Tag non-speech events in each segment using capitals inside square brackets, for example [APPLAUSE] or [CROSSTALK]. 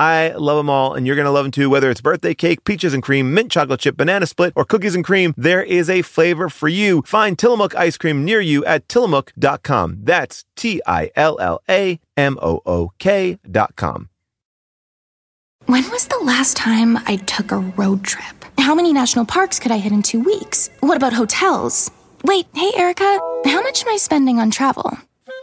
I love them all, and you're going to love them too. Whether it's birthday cake, peaches and cream, mint chocolate chip, banana split, or cookies and cream, there is a flavor for you. Find Tillamook ice cream near you at tillamook.com. That's T I L L A M O O K.com. When was the last time I took a road trip? How many national parks could I hit in two weeks? What about hotels? Wait, hey, Erica, how much am I spending on travel?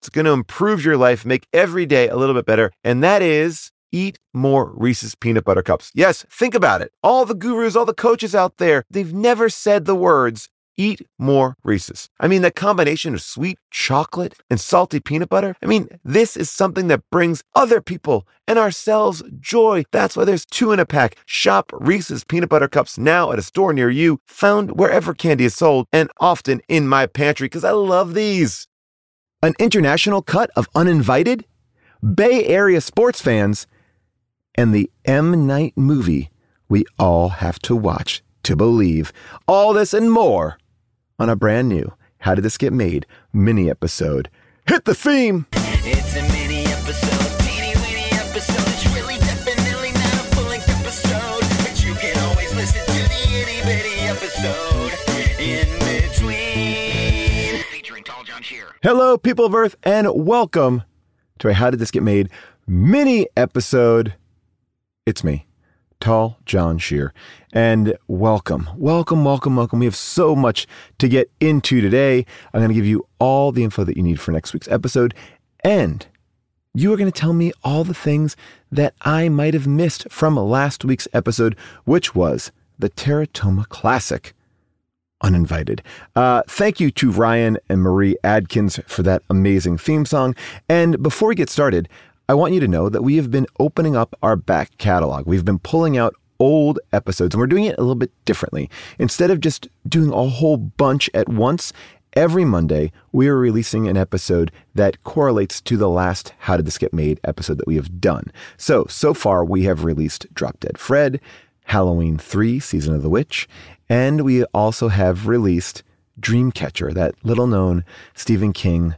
It's going to improve your life, make every day a little bit better, and that is eat more Reese's peanut butter cups. Yes, think about it. All the gurus, all the coaches out there, they've never said the words eat more Reese's. I mean, that combination of sweet chocolate and salty peanut butter, I mean, this is something that brings other people and ourselves joy. That's why there's two in a pack. Shop Reese's peanut butter cups now at a store near you, found wherever candy is sold, and often in my pantry because I love these. An international cut of Uninvited, Bay Area sports fans, and the M. Night movie we all have to watch to believe. All this and more on a brand new How Did This Get Made mini episode. Hit the theme! Tall Hello, people of Earth, and welcome to a How Did This Get Made mini episode. It's me, Tall John Scheer, and welcome, welcome, welcome, welcome. We have so much to get into today. I'm going to give you all the info that you need for next week's episode, and you are going to tell me all the things that I might have missed from last week's episode, which was the Teratoma Classic uninvited. Uh, thank you to Ryan and Marie Adkins for that amazing theme song. And before we get started, I want you to know that we have been opening up our back catalog. We've been pulling out old episodes and we're doing it a little bit differently. Instead of just doing a whole bunch at once, every Monday we are releasing an episode that correlates to the last How Did This Get Made episode that we have done. So, so far we have released Drop Dead Fred, Halloween 3, Season of the Witch, and we also have released Dreamcatcher, that little known Stephen King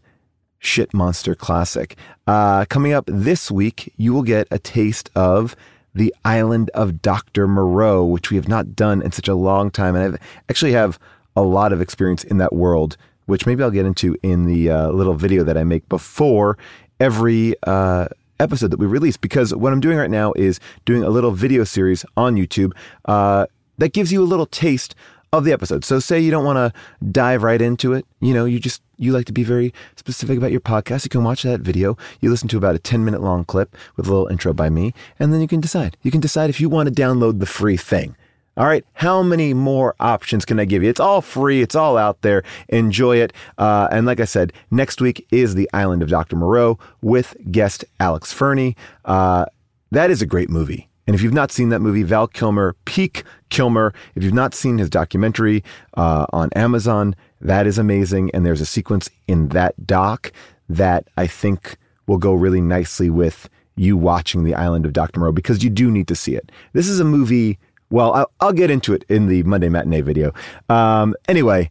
shit monster classic. Uh, coming up this week, you will get a taste of the island of Dr. Moreau, which we have not done in such a long time. And I actually have a lot of experience in that world, which maybe I'll get into in the uh, little video that I make before every uh, episode that we release. Because what I'm doing right now is doing a little video series on YouTube uh, that gives you a little taste of the episode. So say you don't want to dive right into it, you know, you just you like to be very specific about your podcast, you can watch that video. You listen to about a 10 minute long clip with a little intro by me, and then you can decide. You can decide if you want to download the free thing. All right, how many more options can I give you? It's all free, it's all out there. Enjoy it. Uh, and like I said, next week is The Island of Dr. Moreau with guest Alex Fernie. Uh, that is a great movie. And if you've not seen that movie, Val Kilmer, peak Kilmer, if you've not seen his documentary uh, on Amazon, that is amazing. And there's a sequence in that doc that I think will go really nicely with you watching The Island of Dr. Moreau because you do need to see it. This is a movie. Well, I'll, I'll get into it in the Monday matinee video. Um, anyway,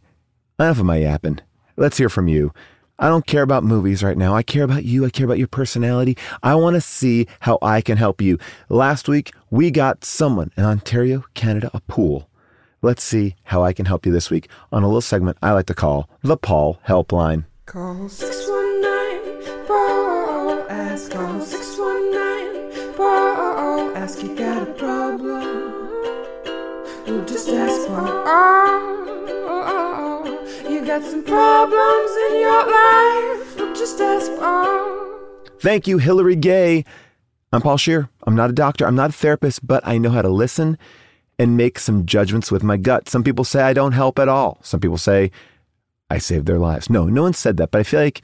enough of my yapping. Let's hear from you. I don't care about movies right now. I care about you. I care about your personality. I want to see how I can help you. Last week, we got someone in Ontario, Canada, a pool. Let's see how I can help you this week on a little segment I like to call the Paul Helpline. Call 619 Paul. Ask call 619 Paul. Ask you got a problem. Just ask Paul. Oh, you got some problems in your life. Just ask. Thank you, Hillary Gay. I'm Paul Scheer. I'm not a doctor, I'm not a therapist, but I know how to listen and make some judgments with my gut. Some people say I don't help at all. Some people say I saved their lives. No, no one said that, but I feel like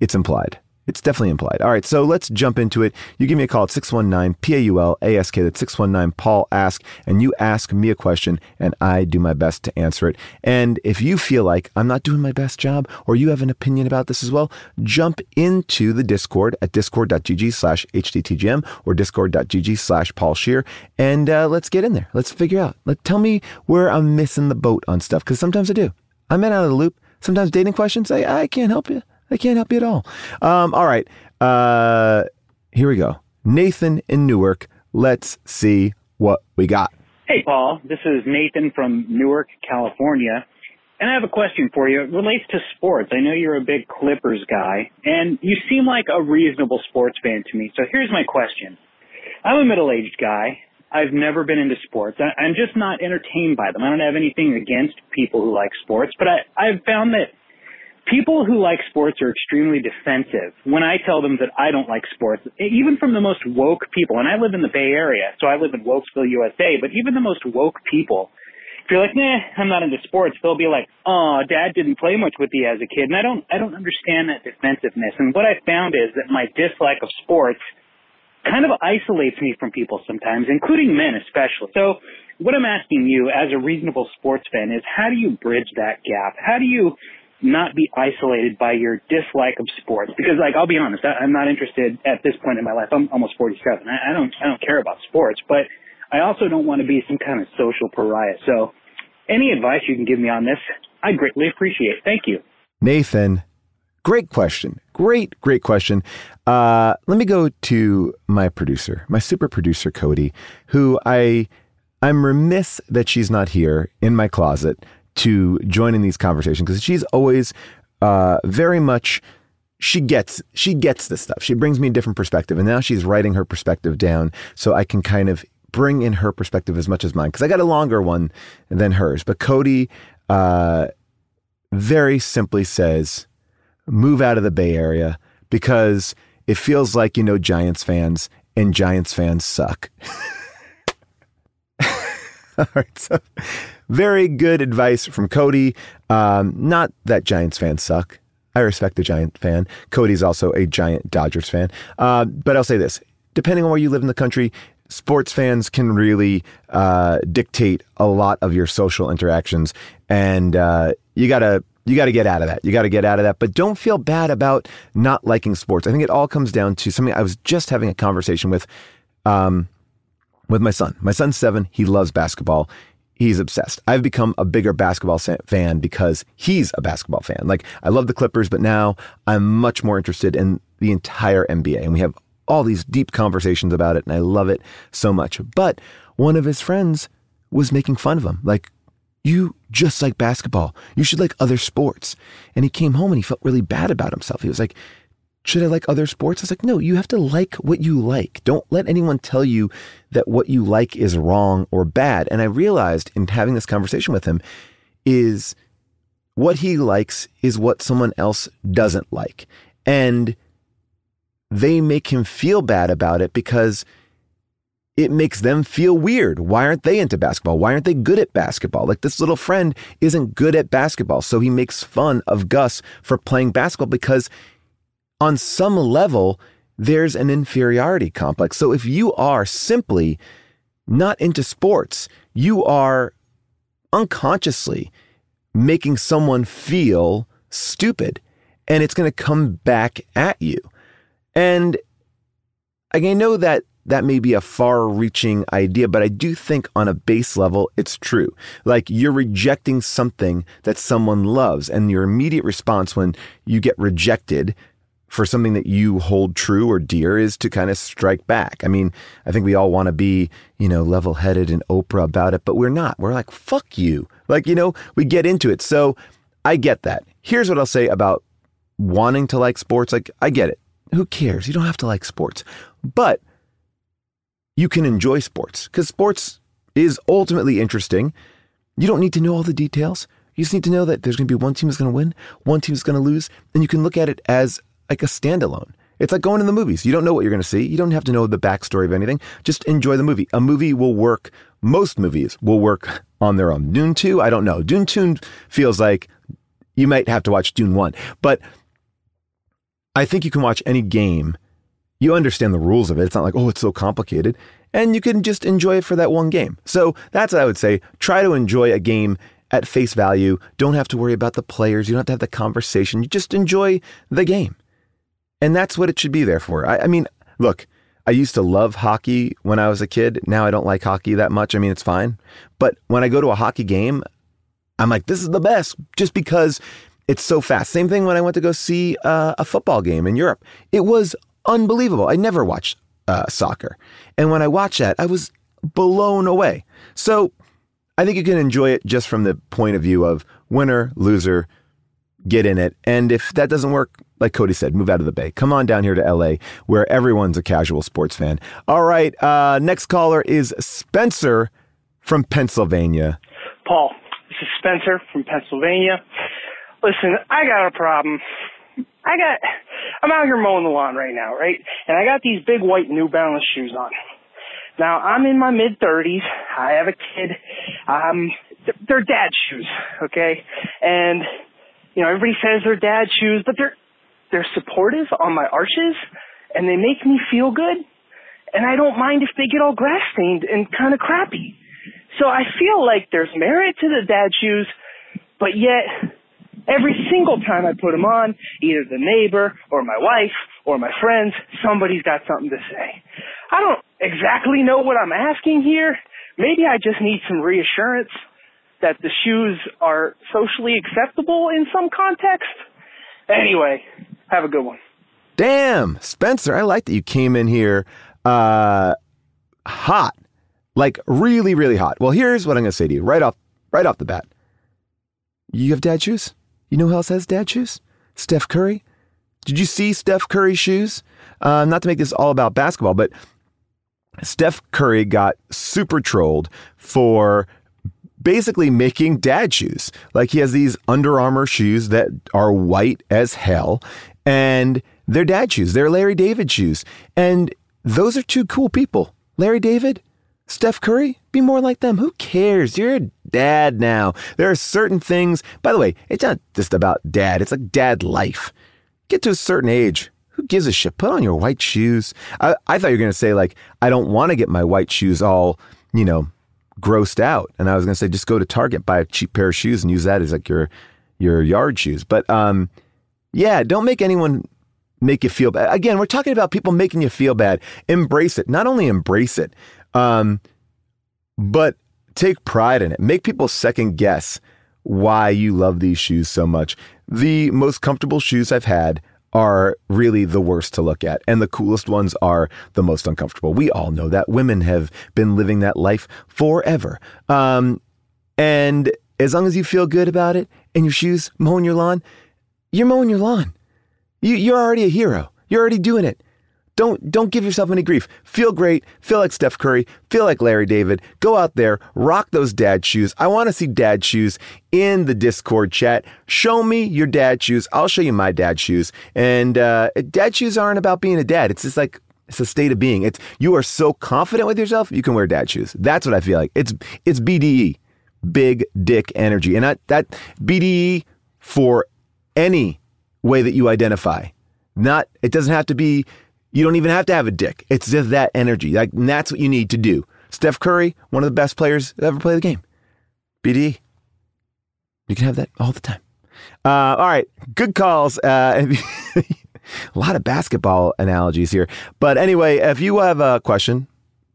it's implied. It's definitely implied. All right, so let's jump into it. You give me a call at 619 P A U L A S K. That's 619 Paul Ask, and you ask me a question, and I do my best to answer it. And if you feel like I'm not doing my best job, or you have an opinion about this as well, jump into the Discord at discord.gg slash HDTGM or discord.gg slash Paul Scheer, and uh, let's get in there. Let's figure out. Let, tell me where I'm missing the boat on stuff, because sometimes I do. I'm in out of the loop. Sometimes dating questions, I, I can't help you. I can't help you at all. Um, all right. Uh, here we go. Nathan in Newark. Let's see what we got. Hey, Paul. This is Nathan from Newark, California. And I have a question for you. It relates to sports. I know you're a big Clippers guy, and you seem like a reasonable sports fan to me. So here's my question. I'm a middle-aged guy. I've never been into sports. I'm just not entertained by them. I don't have anything against people who like sports, but I, I've found that people who like sports are extremely defensive when I tell them that I don't like sports, even from the most woke people. And I live in the Bay Area, so I live in Wokesville, USA, but even the most woke people, if you're like, nah, I'm not into sports, they'll be like, oh, dad didn't play much with you as a kid. And I don't, I don't understand that defensiveness. And what I found is that my dislike of sports kind of isolates me from people sometimes, including men especially. So what I'm asking you as a reasonable sports fan is how do you bridge that gap? How do you not be isolated by your dislike of sports. Because, like, I'll be honest, I, I'm not interested at this point in my life. I'm almost 47. I, I don't, I don't care about sports, but I also don't want to be some kind of social pariah. So, any advice you can give me on this, I greatly appreciate. Thank you. Nathan, great question. Great, great question. Uh, let me go to my producer, my super producer, Cody, who I. I'm remiss that she's not here in my closet to join in these conversations because she's always uh, very much she gets she gets this stuff. She brings me a different perspective, and now she's writing her perspective down so I can kind of bring in her perspective as much as mine because I got a longer one than hers. But Cody uh, very simply says, "Move out of the Bay Area because it feels like you know Giants fans, and Giants fans suck." [LAUGHS] All right, so very good advice from Cody. Um, not that Giants fans suck. I respect the Giant fan. Cody's also a giant Dodgers fan. Uh, but I'll say this depending on where you live in the country, sports fans can really uh, dictate a lot of your social interactions. And uh, you got to. You got to get out of that. You got to get out of that. But don't feel bad about not liking sports. I think it all comes down to something I was just having a conversation with um, with my son. My son's seven. He loves basketball he's obsessed. I've become a bigger basketball fan because he's a basketball fan. Like I love the Clippers, but now I'm much more interested in the entire NBA and we have all these deep conversations about it and I love it so much. But one of his friends was making fun of him. Like you just like basketball. You should like other sports. And he came home and he felt really bad about himself. He was like, should I like other sports? I was like, no, you have to like what you like. Don't let anyone tell you that what you like is wrong or bad. And I realized in having this conversation with him is what he likes is what someone else doesn't like. And they make him feel bad about it because it makes them feel weird. Why aren't they into basketball? Why aren't they good at basketball? Like this little friend isn't good at basketball. So he makes fun of Gus for playing basketball because on some level, there's an inferiority complex. So if you are simply not into sports, you are unconsciously making someone feel stupid and it's going to come back at you. And I know that that may be a far reaching idea, but I do think on a base level, it's true. Like you're rejecting something that someone loves, and your immediate response when you get rejected for something that you hold true or dear is to kind of strike back. I mean, I think we all want to be, you know, level headed and Oprah about it, but we're not. We're like, fuck you. Like, you know, we get into it. So I get that. Here's what I'll say about wanting to like sports. Like, I get it. Who cares? You don't have to like sports, but you can enjoy sports because sports is ultimately interesting. You don't need to know all the details. You just need to know that there's going to be one team that's going to win, one team that's going to lose, and you can look at it as like a standalone. It's like going to the movies. You don't know what you're going to see. You don't have to know the backstory of anything. Just enjoy the movie. A movie will work. Most movies will work on their own. Dune 2, I don't know. Dune 2 feels like you might have to watch Dune 1. But I think you can watch any game. You understand the rules of it. It's not like, oh, it's so complicated. And you can just enjoy it for that one game. So that's what I would say. Try to enjoy a game at face value. Don't have to worry about the players. You don't have to have the conversation. You just enjoy the game. And that's what it should be there for. I, I mean, look, I used to love hockey when I was a kid. Now I don't like hockey that much. I mean, it's fine. But when I go to a hockey game, I'm like, this is the best just because it's so fast. Same thing when I went to go see uh, a football game in Europe. It was unbelievable. I never watched uh, soccer. And when I watched that, I was blown away. So I think you can enjoy it just from the point of view of winner, loser, get in it. And if that doesn't work, like Cody said, move out of the Bay. Come on down here to LA where everyone's a casual sports fan. All right. Uh, next caller is Spencer from Pennsylvania. Paul, this is Spencer from Pennsylvania. Listen, I got a problem. I got, I'm out here mowing the lawn right now, right? And I got these big white New Balance shoes on. Now I'm in my mid thirties. I have a kid. Um, they're dad shoes, okay? And you know, everybody says they're dad shoes, but they're they're supportive on my arches, and they make me feel good. And I don't mind if they get all grass stained and kind of crappy. So I feel like there's merit to the dad shoes, but yet every single time I put them on, either the neighbor or my wife or my friends, somebody's got something to say. I don't exactly know what I'm asking here. Maybe I just need some reassurance that the shoes are socially acceptable in some context. Anyway, have a good one. Damn, Spencer, I like that you came in here uh, hot, like really, really hot. Well, here's what I'm to say to you right off, right off the bat. You have dad shoes. You know who else has dad shoes? Steph Curry. Did you see Steph Curry's shoes? Uh, not to make this all about basketball, but Steph Curry got super trolled for basically making dad shoes. Like he has these Under Armour shoes that are white as hell, and they're dad shoes. They're Larry David shoes. And those are two cool people. Larry David, Steph Curry, be more like them. Who cares? You're a dad now. There are certain things, by the way, it's not just about dad, it's like dad life. Get to a certain age. Who gives a shit? Put on your white shoes. I, I thought you were going to say, like, I don't want to get my white shoes all, you know, grossed out. And I was going to say, just go to Target, buy a cheap pair of shoes and use that as like your, your yard shoes. But, um, yeah, don't make anyone make you feel bad. Again, we're talking about people making you feel bad. Embrace it. Not only embrace it, um, but take pride in it. Make people second guess why you love these shoes so much. The most comfortable shoes I've had are really the worst to look at, and the coolest ones are the most uncomfortable. We all know that. Women have been living that life forever. Um, and as long as you feel good about it and your shoes mowing your lawn, you're mowing your lawn. You, you're already a hero. You're already doing it. Don't don't give yourself any grief. Feel great. Feel like Steph Curry. Feel like Larry David. Go out there, rock those dad shoes. I want to see dad shoes in the Discord chat. Show me your dad shoes. I'll show you my dad shoes. And uh, dad shoes aren't about being a dad. It's just like it's a state of being. It's you are so confident with yourself, you can wear dad shoes. That's what I feel like. It's it's BDE, big dick energy, and that that BDE for any way that you identify. Not it doesn't have to be you don't even have to have a dick. It's just that energy. Like that's what you need to do. Steph Curry, one of the best players ever played the game. BD. You can have that all the time. Uh, all right, good calls. Uh, [LAUGHS] A lot of basketball analogies here. But anyway, if you have a question,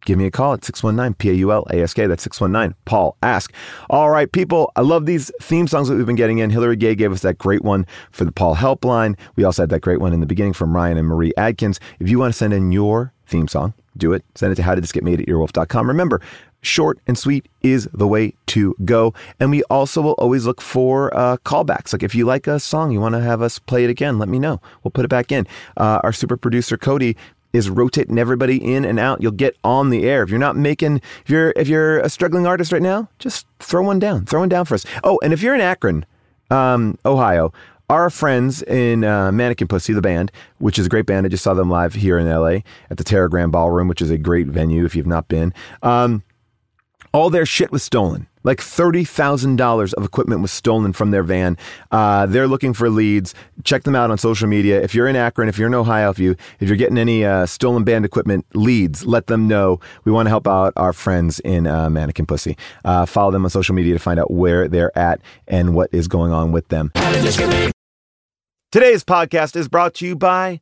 give me a call at 619 P A U L A S K. That's 619 Paul Ask. All right, people, I love these theme songs that we've been getting in. Hillary Gay gave us that great one for the Paul Helpline. We also had that great one in the beginning from Ryan and Marie Adkins. If you want to send in your theme song, do it. Send it to howdidthisgetmade at earwolf.com. Remember, short and sweet is the way to go. And we also will always look for uh, callbacks. Like if you like a song, you want to have us play it again, let me know. We'll put it back in. Uh, our super producer, Cody, is rotating everybody in and out. You'll get on the air. If you're not making, if you're if you're a struggling artist right now, just throw one down. Throw one down for us. Oh, and if you're in Akron, um, Ohio, our friends in uh, Mannequin Pussy, the band, which is a great band. I just saw them live here in LA at the Teragram Ballroom, which is a great venue if you've not been. Um, all their shit was stolen. Like $30,000 of equipment was stolen from their van. Uh, they're looking for leads. Check them out on social media. If you're in Akron, if you're in Ohio, if, you, if you're getting any uh, stolen band equipment leads, let them know. We want to help out our friends in uh, Mannequin Pussy. Uh, follow them on social media to find out where they're at and what is going on with them. Today's podcast is brought to you by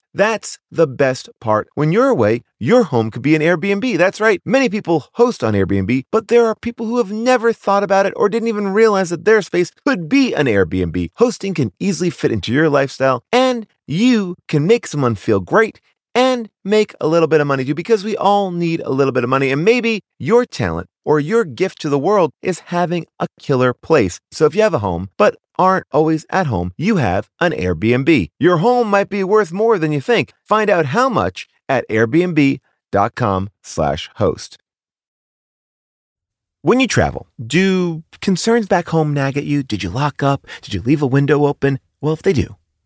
That's the best part. When you're away, your home could be an Airbnb. That's right. Many people host on Airbnb, but there are people who have never thought about it or didn't even realize that their space could be an Airbnb. Hosting can easily fit into your lifestyle, and you can make someone feel great and make a little bit of money too, because we all need a little bit of money. And maybe your talent or your gift to the world is having a killer place. So if you have a home, but aren't always at home, you have an Airbnb. Your home might be worth more than you think. Find out how much at airbnb.com slash host. When you travel, do concerns back home nag at you? Did you lock up? Did you leave a window open? Well, if they do,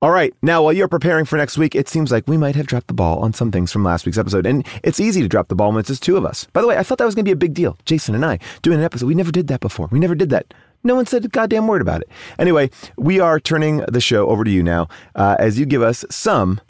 All right. Now, while you're preparing for next week, it seems like we might have dropped the ball on some things from last week's episode. And it's easy to drop the ball when it's just two of us. By the way, I thought that was going to be a big deal. Jason and I doing an episode. We never did that before. We never did that. No one said a goddamn word about it. Anyway, we are turning the show over to you now uh, as you give us some.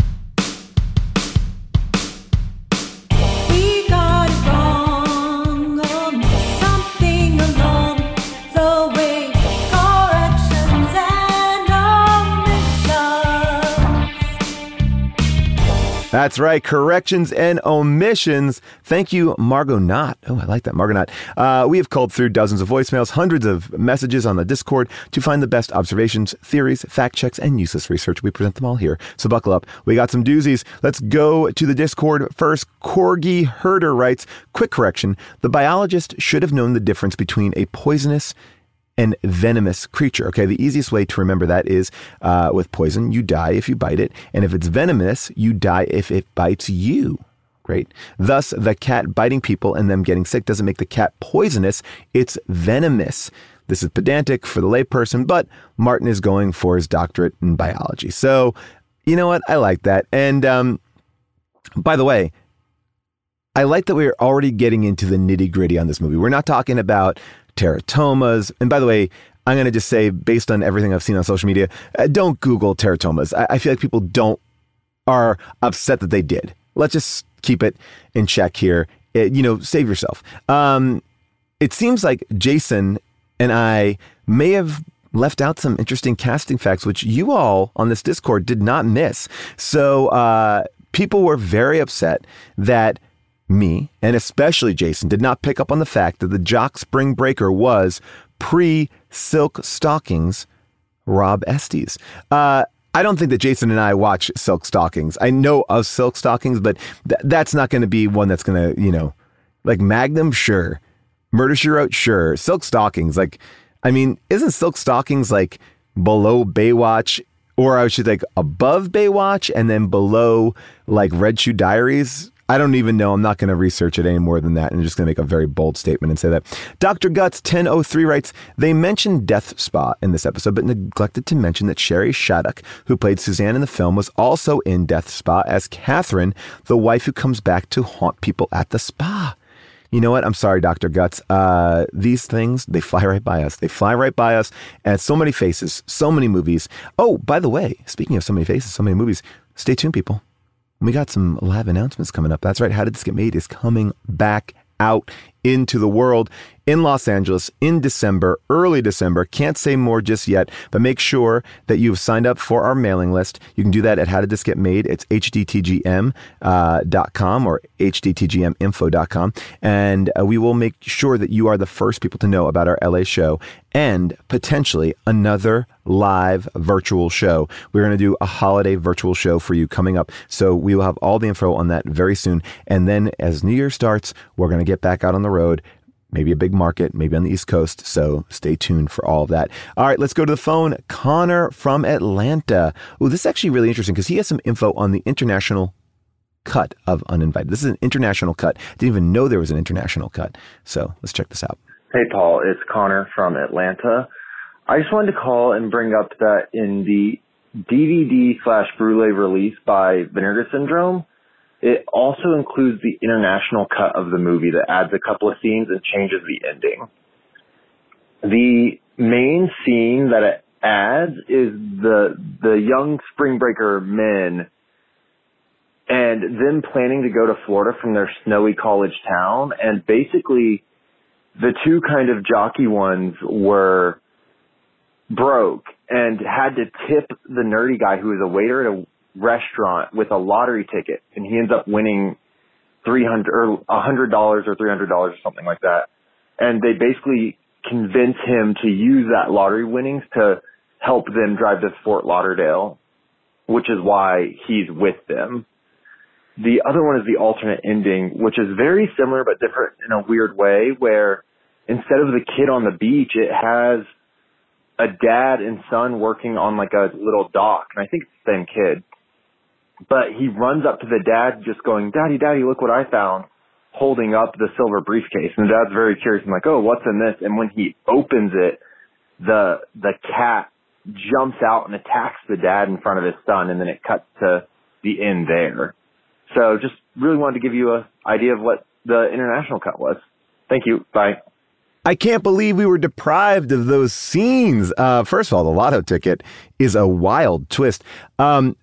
That's right, corrections and omissions. Thank you, Margot Knott. Oh, I like that, Margot. Uh, we have culled through dozens of voicemails, hundreds of messages on the Discord to find the best observations, theories, fact checks, and useless research. We present them all here. So buckle up. We got some doozies. Let's go to the Discord first. Corgi Herder writes, quick correction. The biologist should have known the difference between a poisonous and venomous creature. Okay, the easiest way to remember that is uh, with poison, you die if you bite it, and if it's venomous, you die if it bites you. Great. Thus, the cat biting people and them getting sick doesn't make the cat poisonous, it's venomous. This is pedantic for the layperson, but Martin is going for his doctorate in biology. So, you know what? I like that. And um, by the way, I like that we're already getting into the nitty gritty on this movie. We're not talking about teratomas. And by the way, I'm going to just say, based on everything I've seen on social media, uh, don't Google teratomas. I, I feel like people don't are upset that they did. Let's just keep it in check here. It, you know, save yourself. Um, it seems like Jason and I may have left out some interesting casting facts, which you all on this Discord did not miss. So uh, people were very upset that me, and especially Jason, did not pick up on the fact that the Jock Spring Breaker was pre Silk Stockings Rob Estes. Uh, I don't think that Jason and I watch Silk Stockings. I know of Silk Stockings, but th- that's not going to be one that's going to, you know, like Magnum, sure. Murder She Wrote, sure. Silk Stockings, like, I mean, isn't Silk Stockings like below Baywatch? Or I should like above Baywatch and then below like Red Shoe Diaries? I don't even know. I'm not going to research it any more than that. And I'm just going to make a very bold statement and say that. Dr. Guts 1003 writes, they mentioned Death Spa in this episode, but neglected to mention that Shari Shattuck, who played Suzanne in the film, was also in Death Spa as Catherine, the wife who comes back to haunt people at the spa. You know what? I'm sorry, Dr. Guts. Uh, these things, they fly right by us. They fly right by us. And so many faces, so many movies. Oh, by the way, speaking of so many faces, so many movies, stay tuned, people. We got some live announcements coming up. That's right. How Did This Get Made is coming back out into the world in Los Angeles in December, early December. Can't say more just yet, but make sure that you've signed up for our mailing list. You can do that at How Did This Get Made? It's hdtgm.com uh, com or hdtgminfo.com. And uh, we will make sure that you are the first people to know about our LA show and potentially another live virtual show. We're going to do a holiday virtual show for you coming up. So we will have all the info on that very soon. And then as New Year starts, we're going to get back out on the road maybe a big market, maybe on the East Coast. So stay tuned for all of that. All right, let's go to the phone. Connor from Atlanta. Oh, this is actually really interesting because he has some info on the international cut of Uninvited. This is an international cut. Didn't even know there was an international cut. So let's check this out. Hey, Paul. It's Connor from Atlanta. I just wanted to call and bring up that in the DVD slash Blu-ray release by Vinegar Syndrome, it also includes the international cut of the movie that adds a couple of scenes and changes the ending. The main scene that it adds is the the young spring breaker men and them planning to go to Florida from their snowy college town and basically the two kind of jockey ones were broke and had to tip the nerdy guy who was a waiter at a restaurant with a lottery ticket and he ends up winning 300 or a hundred dollars or three hundred dollars or something like that. And they basically convince him to use that lottery winnings to help them drive to Fort Lauderdale, which is why he's with them. The other one is the alternate ending, which is very similar but different in a weird way where instead of the kid on the beach, it has a dad and son working on like a little dock. And I think it's the same kid but he runs up to the dad just going, Daddy, Daddy, look what I found, holding up the silver briefcase. And the dad's very curious and like, oh, what's in this? And when he opens it, the, the cat jumps out and attacks the dad in front of his son and then it cuts to the end there. So just really wanted to give you a idea of what the international cut was. Thank you. Bye. I can't believe we were deprived of those scenes. Uh, first of all, the lotto ticket is a wild twist. Um,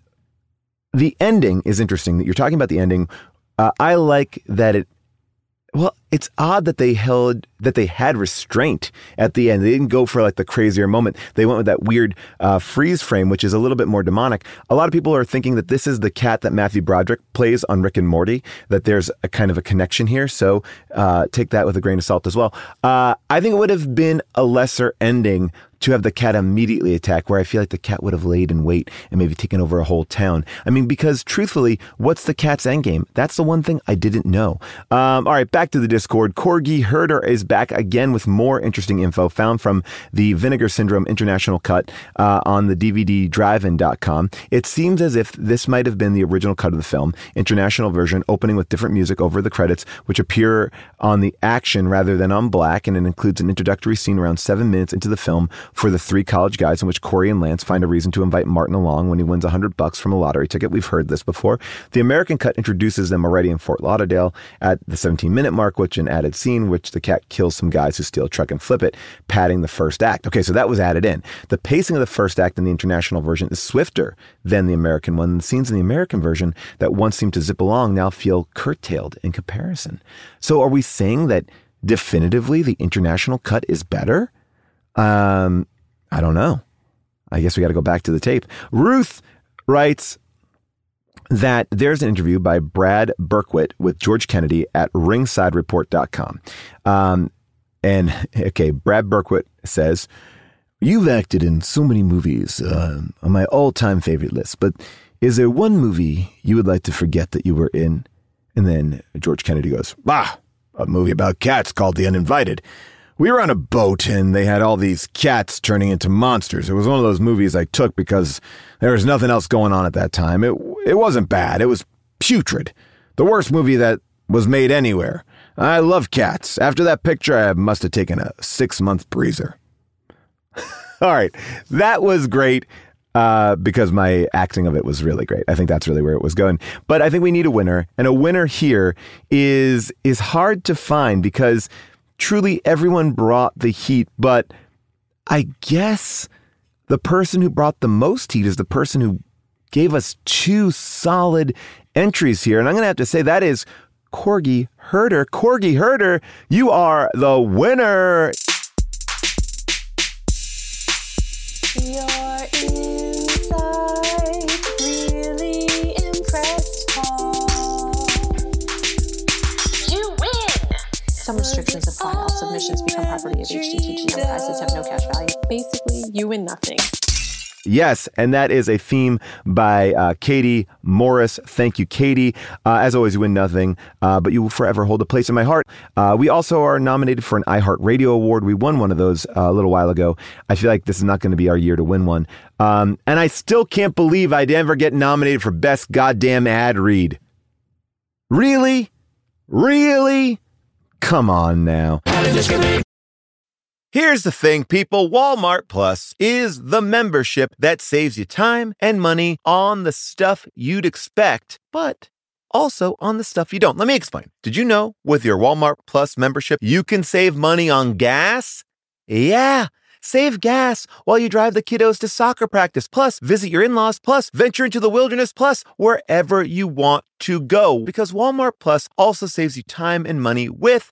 the ending is interesting that you're talking about the ending. Uh, I like that it, well, it's odd that they held that they had restraint at the end. They didn't go for like the crazier moment. They went with that weird uh, freeze frame, which is a little bit more demonic. A lot of people are thinking that this is the cat that Matthew Broderick plays on Rick and Morty. That there's a kind of a connection here. So uh, take that with a grain of salt as well. Uh, I think it would have been a lesser ending to have the cat immediately attack, where I feel like the cat would have laid in wait and maybe taken over a whole town. I mean, because truthfully, what's the cat's endgame? That's the one thing I didn't know. Um, all right, back to the Discord. Corgi Herder is back again with more interesting info found from the Vinegar Syndrome International cut uh, on the DVD drive-in.com. It seems as if this might have been the original cut of the film, international version, opening with different music over the credits, which appear on the action rather than on black, and it includes an introductory scene around seven minutes into the film for the three college guys in which Corey and Lance find a reason to invite Martin along when he wins a hundred bucks from a lottery ticket. We've heard this before. The American cut introduces them already in Fort Lauderdale at the 17 minute mark, which an added scene, which the cat kills some guys who steal a truck and flip it, padding the first act. Okay, so that was added in. The pacing of the first act in the international version is swifter than the American one. The scenes in the American version that once seemed to zip along now feel curtailed in comparison. So are we saying that definitively the international cut is better? Um, I don't know. I guess we got to go back to the tape. Ruth writes that there's an interview by Brad Berkwit with George Kennedy at ringsidereport.com. Um, and okay, Brad Berkwit says, You've acted in so many movies uh, on my all time favorite list, but is there one movie you would like to forget that you were in? And then George Kennedy goes, Bah, a movie about cats called The Uninvited. We were on a boat and they had all these cats turning into monsters. It was one of those movies I took because there was nothing else going on at that time. It, it wasn't bad, it was putrid. The worst movie that was made anywhere. I love cats. After that picture, I must have taken a six month breezer. [LAUGHS] all right, that was great. Uh, because my acting of it was really great. I think that's really where it was going. But I think we need a winner, and a winner here is is hard to find because truly everyone brought the heat, but I guess the person who brought the most heat is the person who gave us two solid entries here. And I'm going to have to say that is Corgi Herder. Corgi Herder, you are the winner. Some restrictions apply. All submissions become property of HTTG. Other prizes have no cash value. Basically, you win nothing. Yes, and that is a theme by uh, Katie Morris. Thank you, Katie. Uh, as always, you win nothing, uh, but you will forever hold a place in my heart. Uh, we also are nominated for an iHeartRadio Award. We won one of those uh, a little while ago. I feel like this is not going to be our year to win one. Um, and I still can't believe I'd ever get nominated for Best Goddamn Ad Read. Really? Really? Come on now. Here's the thing, people Walmart Plus is the membership that saves you time and money on the stuff you'd expect, but also on the stuff you don't. Let me explain. Did you know with your Walmart Plus membership, you can save money on gas? Yeah. Save gas while you drive the kiddos to soccer practice, plus visit your in laws, plus venture into the wilderness, plus wherever you want to go. Because Walmart Plus also saves you time and money with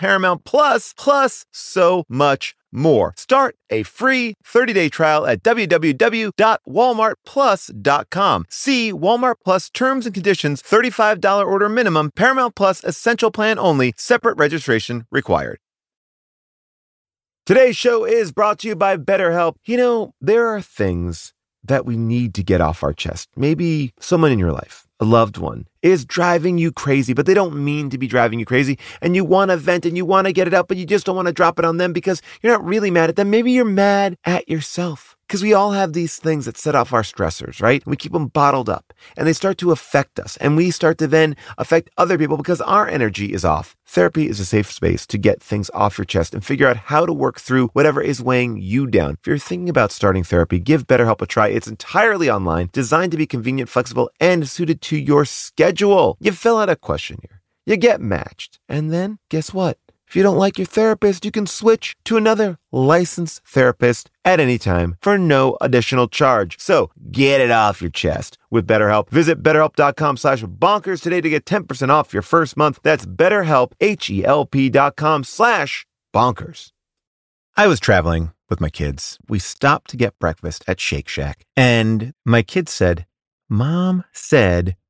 Paramount Plus plus so much more. Start a free 30-day trial at www.walmartplus.com. See Walmart Plus terms and conditions, $35 order minimum, Paramount Plus essential plan only, separate registration required. Today's show is brought to you by BetterHelp. You know, there are things that we need to get off our chest. Maybe someone in your life, a loved one, is driving you crazy, but they don't mean to be driving you crazy. And you want to vent and you want to get it out, but you just don't want to drop it on them because you're not really mad at them. Maybe you're mad at yourself. Because we all have these things that set off our stressors, right? We keep them bottled up and they start to affect us. And we start to then affect other people because our energy is off. Therapy is a safe space to get things off your chest and figure out how to work through whatever is weighing you down. If you're thinking about starting therapy, give BetterHelp a try. It's entirely online, designed to be convenient, flexible, and suited to your schedule. You fill out a questionnaire, you get matched, and then guess what? If you don't like your therapist, you can switch to another licensed therapist at any time for no additional charge. So get it off your chest with BetterHelp. Visit betterhelp.com slash bonkers today to get 10% off your first month. That's betterhelp, H-E-L-P dot com slash bonkers. I was traveling with my kids. We stopped to get breakfast at Shake Shack. And my kids said, Mom said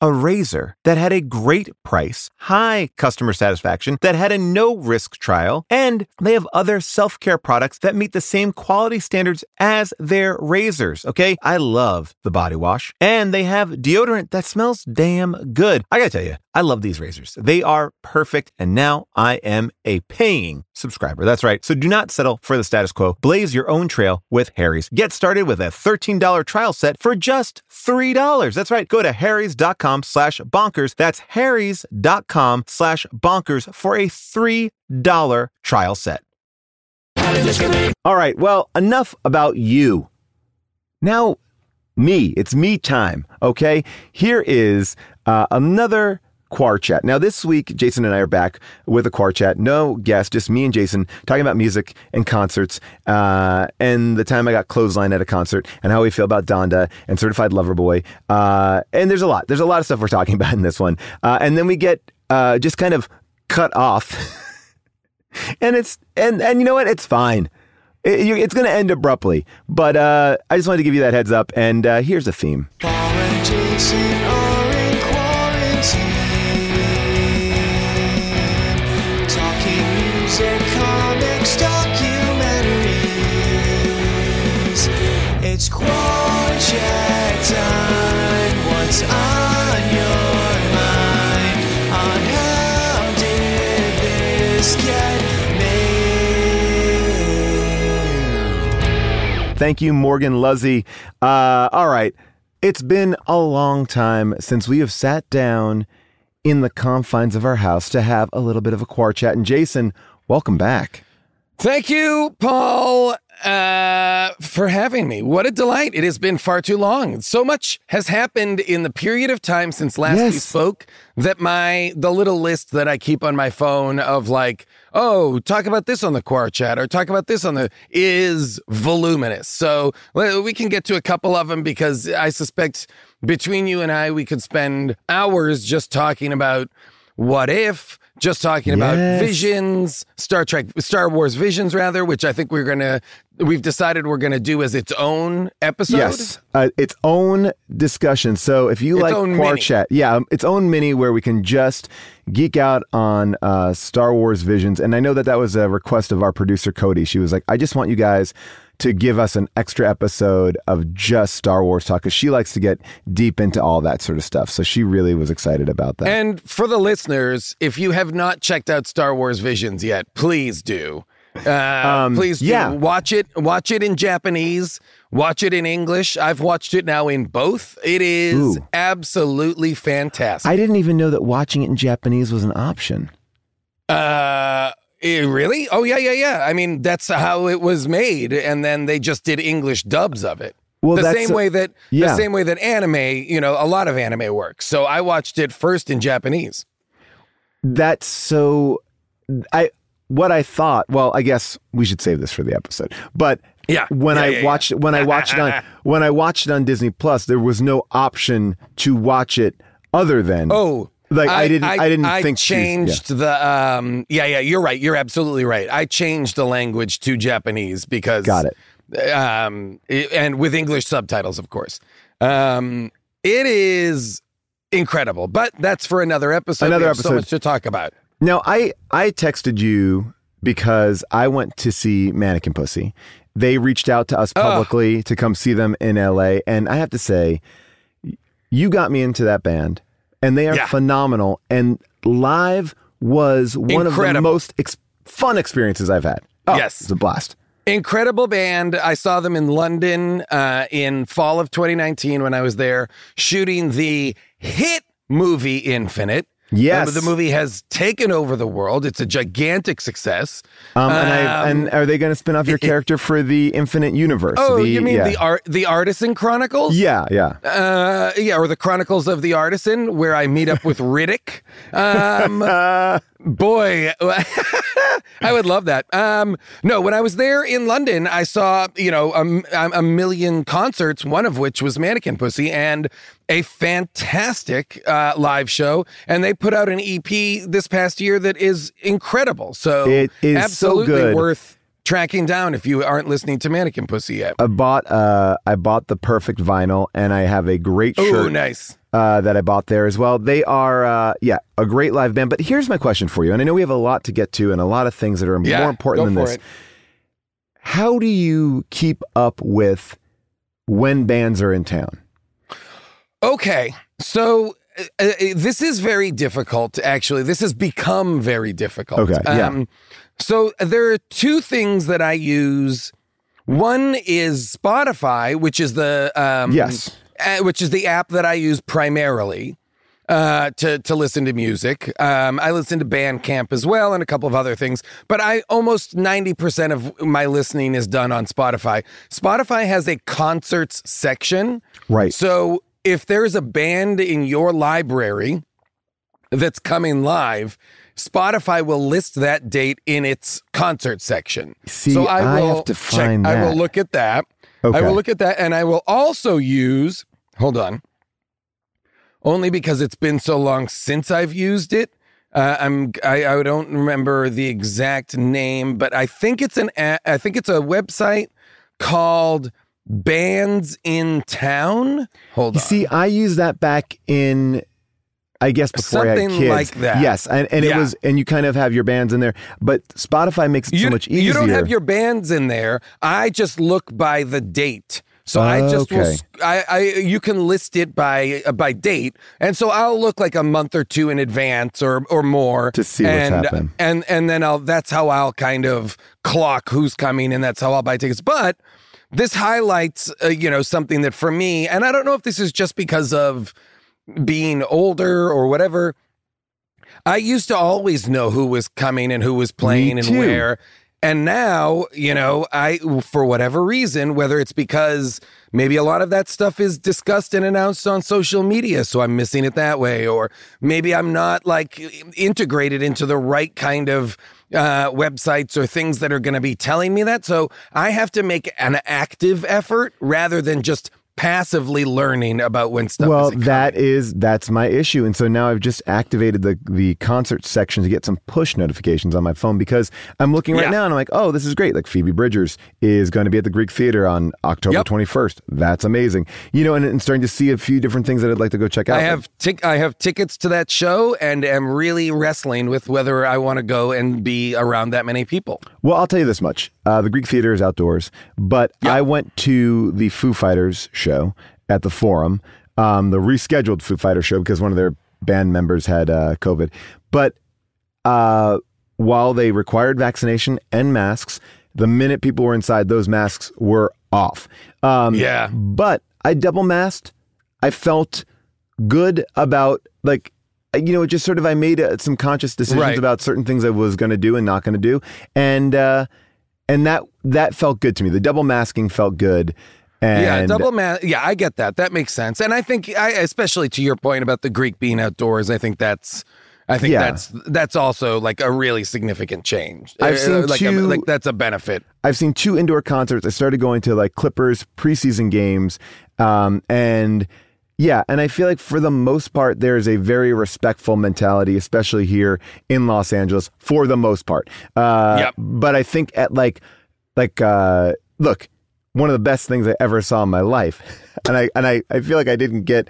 a razor that had a great price, high customer satisfaction, that had a no risk trial, and they have other self care products that meet the same quality standards as their razors. Okay. I love the body wash, and they have deodorant that smells damn good. I gotta tell you, I love these razors. They are perfect, and now I am a paying subscriber. That's right. So do not settle for the status quo. Blaze your own trail with Harry's. Get started with a $13 trial set for just $3. That's right. Go to harrys.com slash bonkers. That's harrys.com slash bonkers for a $3 trial set. All right. Well, enough about you. Now, me. It's me time. Okay. Here is uh, another Quar Chat. Now, this week, Jason and I are back with a Quar Chat. No guest, just me and Jason talking about music and concerts uh, and the time I got clothesline at a concert and how we feel about Donda and Certified Lover Boy. Uh, and there's a lot. There's a lot of stuff we're talking [LAUGHS] about in this one. Uh, and then we get uh, just kind of cut off. [LAUGHS] and it's, and, and you know what? It's fine. It- it's going to end abruptly. But uh, I just wanted to give you that heads up. And uh, here's the theme. Thank you, Morgan Luzzy. Uh, all right. It's been a long time since we have sat down in the confines of our house to have a little bit of a quar chat. And Jason, welcome back. Thank you, Paul, uh, for having me. What a delight. It has been far too long. So much has happened in the period of time since last we spoke that my the little list that I keep on my phone of like, oh, talk about this on the Quar chat or talk about this on the is voluminous. So we can get to a couple of them because I suspect between you and I we could spend hours just talking about what if just talking about Yes. visions, Star Trek, Star Wars visions, rather, which I think we're gonna, we've decided we're gonna do as its own episode. Yes, uh, its own discussion. So if you Its like own Quar mini. Chat, yeah, um, its own mini where we can just geek out on uh, Star Wars visions. And I know that that was a request of our producer Cody. She was like, "I just want you guys." To give us an extra episode of just Star Wars talk, because she likes to get deep into all that sort of stuff. So she really was excited about that. And for the listeners, if you have not checked out Star Wars Visions yet, please do. Uh, please do. Um, yeah. Watch it. Watch it in Japanese. Watch it in English. I've watched it now in both. It is Ooh. absolutely fantastic. I didn't even know that watching it in Japanese was an option. Uh, eh, really? Oh yeah, yeah, yeah. I mean, that's how it was made, and then they just did English dubs of it. Well, the same a- way that yeah. the same way that anime, you know, a lot of anime works. So I watched it first in Japanese. That's so. I what I thought. Well, I guess we should save this for the episode. But Yeah, when yeah, I yeah. watched when I watched it on [LAUGHS] when I watched it on Disney Plus, there was no option to watch it other than Oh, Like I, didn't, I, didn't I think was- yeah. changed the. Um, yeah, yeah, you're right. You're absolutely right. I changed the language to Japanese because Got it. Um, and with English subtitles, of course. Um, it is incredible, but that's for another episode. Another We have So episode. much to talk about. Now, I I texted you because I went to see Mannequin Pussy. They reached out to us publicly to come see them in LA, and I have to say, you got me into that band, and they are Yeah. phenomenal. And live was one of the most ex- fun experiences I've had. Oh, Yes. it's a blast. Incredible band. I saw them in London uh, in fall of 2019 when I was there shooting the hit movie Infinite. Yes. The movie has taken over the world. It's a gigantic success. Um, and, I, Um, and are they going to spin off your character for the Infinite Universe? Oh, The- you mean yeah. the art, the Artisan Chronicles? Yeah, yeah. Uh, yeah, or the Chronicles of the Artisan, where I meet up with Riddick. Um, [LAUGHS] boy, [LAUGHS] I would love that. Um, no, when I was there in London, I saw you know a, a million concerts, one of which was Mannequin Pussy, and a fantastic uh, live show. And they put out an EP this past year that is incredible. So It is so absolutely good. worth tracking down if you aren't listening to Mannequin Pussy yet. I bought uh I bought the perfect vinyl and I have a great shirt nice. uh, that I bought there as well. They are uh yeah, a great live band. But here's my question for you. And I know we have a lot to get to and a lot of things that are Yeah, more important than this. it. How do you keep up with when bands are in town? Okay. So uh, uh, this is very difficult, actually. This has become very difficult. Okay, yeah. so there are two things that I use. One is Spotify, which is the um, Yes. uh, which is the app that I use primarily uh, to to listen to music. Um, I listen to Bandcamp as well and a couple of other things, but I almost ninety percent of my listening is done on Spotify. Spotify has a concerts section, Right. so if there's a band in your library that's coming live, Spotify will list that date in its concert section. See, so I I will have to check- find I will look at that. Okay. I will look at that, and I will also use. Hold on. Only because it's been so long since I've used it. Uh, I'm I, I don't remember the exact name, but I think it's an I think it's a website called Bands in Town. Hold You on. see, I used that back in I guess before I had Something kids. like that. Yes, and, and it was and you kind of have your bands in there, but Spotify makes it you, so much easier. you don't have your bands in there. I just look by the date. So I just will, Okay. s- I, I you can list it by uh, by date, and so I'll look like a month or two in advance or or more To see what's and, happening. and and then I'll that's how I'll kind of clock who's coming, and that's how I'll buy tickets. But this highlights uh, you know something that for me, and I don't know if this is just because of being older or whatever. I used to always know who was coming and who was playing and where. And now, you know, I, for whatever reason, whether it's because maybe a lot of that stuff is discussed and announced on social media, so I'm missing it that way, or maybe I'm not like integrated into the right kind of uh, websites or things that are going to be telling me that. So I have to make an active effort rather than just passively learning about when stuff well, is that is that's my issue, and so now I've just activated the the concert section to get some push notifications on my phone because I'm looking right Yeah. now and I'm like, oh, this is great. Like Phoebe Bridgers is going to be at the Greek Theater on October Yep. 21st. That's amazing. You know, and, and starting to see a few different things that I'd like to go check out. I have tic- I have tickets to that show and am really wrestling with whether I want to go and be around that many people. Well, I'll tell you this much: uh, the Greek Theater is outdoors, but I went to the Foo Fighters show at the Forum, um, the rescheduled Foo Fighter show because one of their band members had uh, COVID. But uh, while they required vaccination and masks, the minute people were inside, those masks were off. Um, Yeah. but I double masked. I felt good about like you know, it just sort of I made uh, some conscious decisions Right. about certain things I was going to do and not going to do, and uh, and that that felt good to me. The double masking felt good. And yeah, double man. Yeah, I get that. That makes sense. And I think, I, especially to your point about the Greek being outdoors, I think that's, I think Yeah. that's that's also like a really significant change. I've Uh, seen like, two- a, like that's a benefit. I've seen two indoor concerts. I started going to like Clippers preseason games, um, and Yeah, and I feel like for the most part, there is a very respectful mentality, especially here in Los Angeles, for the most part. Uh, Yep. But I think at like, like, uh, look, one of the best things I ever saw in my life, [LAUGHS] and I and I, I feel like I didn't get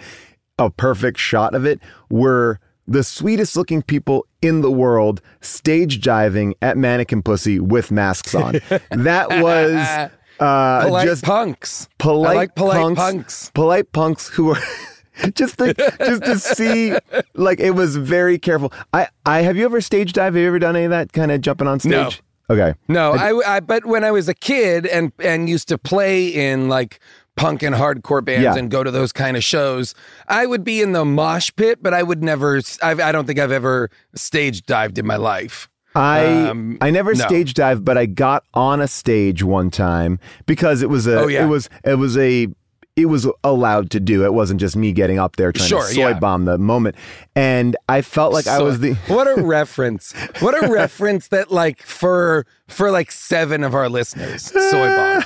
a perfect shot of it, were the sweetest looking people in the world stage diving at Mannequin Pussy with masks on. [LAUGHS] that was. Uh, polite just punks. polite, like polite punks, punks. polite punks who were [LAUGHS] just to, just to see like it was very careful. I I have you ever stage dive? Have you ever done any of that kind of jumping on stage? Okay. No, I, I but when I was a kid and and used to play in like punk and hardcore bands Yeah. and go to those kind of shows, I would be in the mosh pit, but I would never. I, I don't think I've ever stage dived in my life. I Um, I never no. stage dive, but I got on a stage one time because it was a Oh, yeah. it was it was a it was allowed to do. It wasn't just me getting up there trying Sure, to soy yeah. bomb the moment. And I felt like I was the [LAUGHS] what a reference! What a [LAUGHS] reference that like for for like seven of our listeners, soy bomb.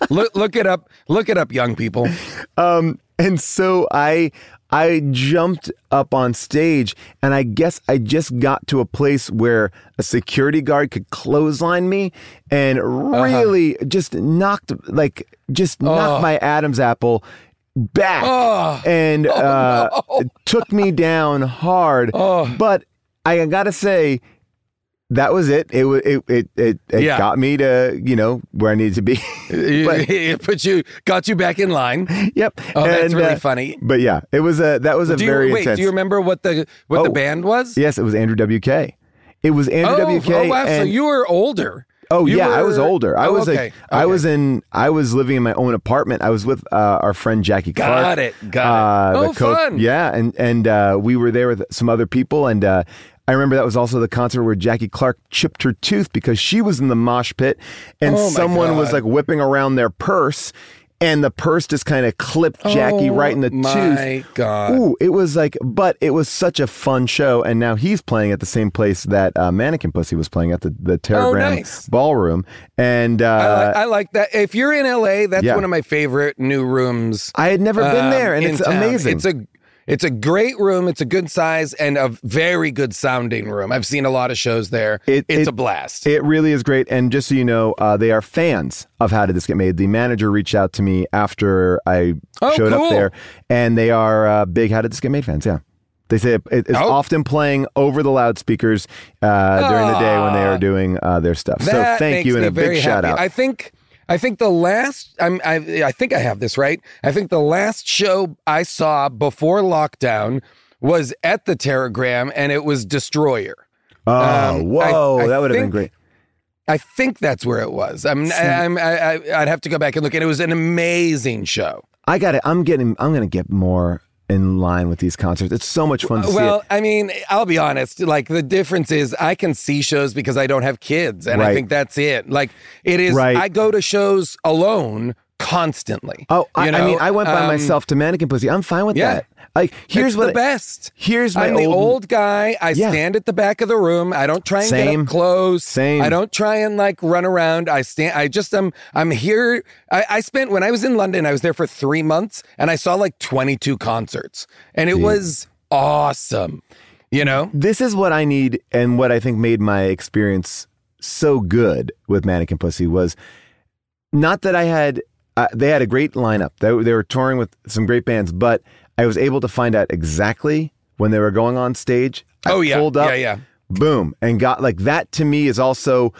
[LAUGHS] look look it up. Look it up, young people. Um, and so I I jumped up on stage, and I guess I just got to a place where a security guard could clothesline me and Uh-huh. really just knocked like just knocked Oh. my Adam's apple back Oh. and [LAUGHS] uh, no. took me down hard. Oh. But I gotta say. That was it. It it it it, it Yeah. got me to you know where I needed to be. [LAUGHS] But- it put you got you back in line. yep. Oh, that's really uh, funny. But yeah, it was a that was a do you, very wait, intense. do you remember what the what the Oh. band was? Yes, it was Andrew WK. It was Andrew oh, WK. oh, wow! so you were older. Oh you yeah, I was older. I Oh, was okay, like, I was in, I was living in my own apartment. I was with uh, our friend Jackie Clark. Got it, got uh, it. Oh, coach- fun. Yeah, and and uh, we were there with some other people, and uh, I remember that was also the concert where Jackie Clark chipped her tooth because she was in the mosh pit, and Oh, someone was like whipping around their purse. And the purse just kind of clipped Jackie Oh, right in the my tooth. My God. Ooh, it was like, but it was such a fun show. And now he's playing at the same place that uh, Mannequin Pussy was playing at the the Teragram Oh, nice. Ballroom. And uh, I, like, I like that. If you're in LA, that's yeah. one of my favorite new rooms. I had never been um, there, and it's town. amazing. It's a it's a great room. It's a good size and a very good sounding room. I've seen a lot of shows there. It- it's it- a blast. It really is great. And just so you know, uh, they are fans of How Did This Get Made. The manager reached out to me after I Oh, showed cool. up there, and they are uh, big How Did This Get Made fans. Yeah. They say it, it's Oh. often playing over the loudspeakers uh, during the day when they are Ah. doing uh, their stuff. so thank you and a big shout happy. out. I think I think the last I'm I I think I have this right. I think the last show I saw before lockdown was at the Teragram and it was Destroyer. oh, um, whoa, I- I that would have been great. I think that's where it was. I'm, I'm I, I, I'd have to go back and look, and it was an amazing show. I got it. I'm getting. I'm going to get more in line with these concerts. It's so much fun to see. Well. I mean, I'll be honest. Like the difference is, I can see shows because I don't have kids, and I think that's it. Like it is. Right. I go to shows alone constantly. Oh, I, you know? I mean, I went by Um, myself to Mannequin Pussy. I'm fine with yeah. that. Like, here's it's what the best. Here's my I'm the old guy. I Yeah. stand at the back of the room. I don't try and get up close. Same. I don't try and like run around. I stand. I just am. I'm here. I, I spent when I was in London. I was there for three months, and I saw like 22 concerts, and it was awesome. You know. This is what I need, and what I think made my experience so good with Mannequin Pussy was not that I had. Uh, they had a great lineup. They, they were touring with some great bands, but I was able to find out exactly when they were going on stage. I Oh, yeah. pulled up, Yeah, yeah. boom, and got like that. To me, is also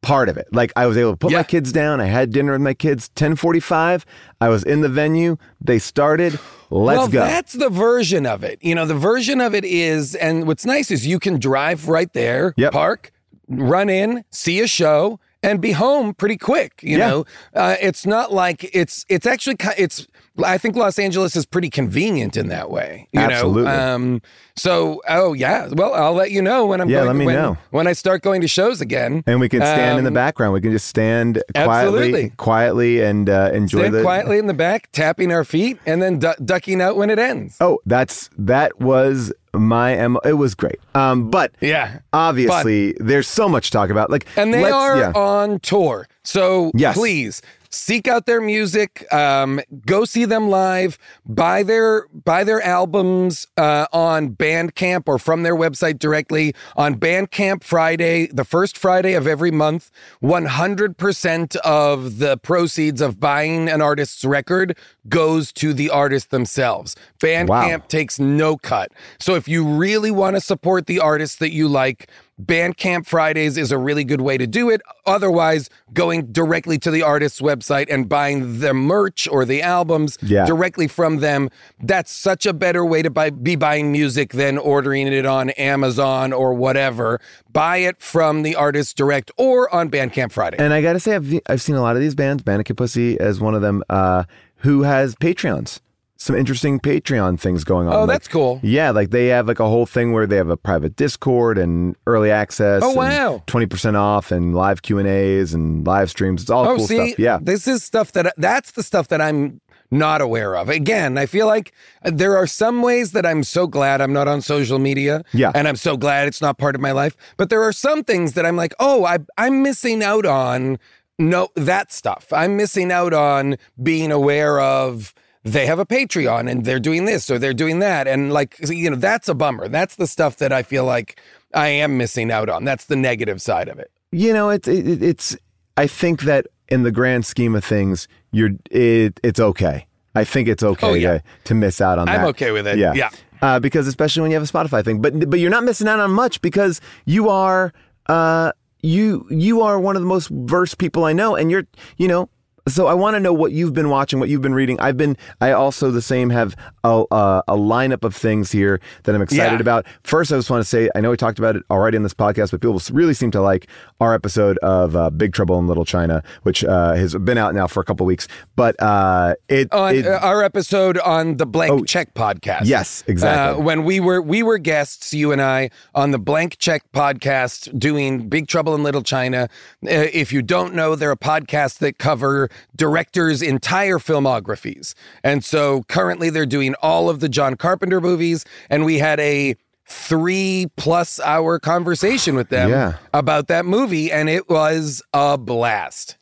part of it. Like I was able to put my kids down. I had dinner with my kids. Ten forty-five. I was in the venue. They started. Let's well, go. that's the version of it. You know, the version of it is, and what's nice is you can drive right there, Yep. park, run in, see a show, and be home pretty quick. You Yeah. know, uh, it's not like it's it's actually it's. I think Los Angeles is pretty convenient in that way. You Absolutely. Know? Um, so, oh yeah. Well, I'll let you know when I'm. Yeah, going, let me when, know. when I start going to shows again. And we can stand in the Um, background. We can just stand quietly, Absolutely. quietly, and uh, enjoy Stand the. quietly in the back, tapping our feet, and then du- ducking out when it ends. Oh, that's that was my mo. It was great. Um, but Yeah. obviously, there's so much to talk about. Like, And they are yeah. on tour. So Yes. please seek out their music, um, go see them live, buy their buy their albums uh, on Bandcamp or from their website directly on Bandcamp Friday, the first Friday of every month. One hundred percent of the proceeds of buying an artist's record goes to the artist themselves. Bandcamp Wow. takes no cut. So if you really want to support the artists that you like, Bandcamp Fridays is a really good way to do it. Otherwise, going directly to the artist's website and buying the merch or the albums Yeah. directly from them, that's such a better way to buy, be buying music than ordering it on Amazon or whatever. Buy it from the artist direct or on Bandcamp Friday. And I got to say, I've, I've seen a lot of these bands, Mannequin Pussy as one of them, uh, who has Patreons. Some interesting Patreon things going on. Oh, Like- that's cool. Yeah, like they have like a whole thing where they have a private Discord and early access. Oh, wow. 20% off and live Q&As and live streams. It's all oh, cool see, stuff. Yeah. this is stuff that that's the stuff that I'm not aware of. Again, I feel like there are some ways that I'm so glad I'm not on social media. Yeah. and I'm so glad it's not part of my life. But there are some things that I'm like, oh, I, I'm missing out on. No, that stuff. I'm missing out on being aware of. They have a Patreon and they're doing this or they're doing that, and like you know, that's a bummer. That's the stuff that I feel like I am missing out on. That's the negative side of it. You know, it's it, it's. I think that in the grand scheme of things, you're it, it's okay. I think it's okay Oh, yeah. to, to miss out on that. I'm okay with it. Yeah, Yeah. Uh, because especially when you have a Spotify thing, but but you're not missing out on much because you are uh you you are one of the most versed people I know, and you're you know. So I want to know what you've been watching, what you've been reading. I've been. I also the same have a a, a lineup of things here that I'm excited Yeah. about. First, I just want to say I know we talked about it already in this podcast, but people really seem to like our episode of uh, Big Trouble in Little China, which uh, has been out now for a couple weeks. But uh, it, on it uh, our episode on the Blank Check podcast. Yes, exactly. Uh, when we were we were guests, you and I, on the Blank Check podcast, doing Big Trouble in Little China. Uh, if you don't know, they're a podcast that cover directors' entire filmographies, and so currently they're doing all of the John Carpenter movies, and we had a three plus hour conversation with them Yeah. about that movie, and it was a blast.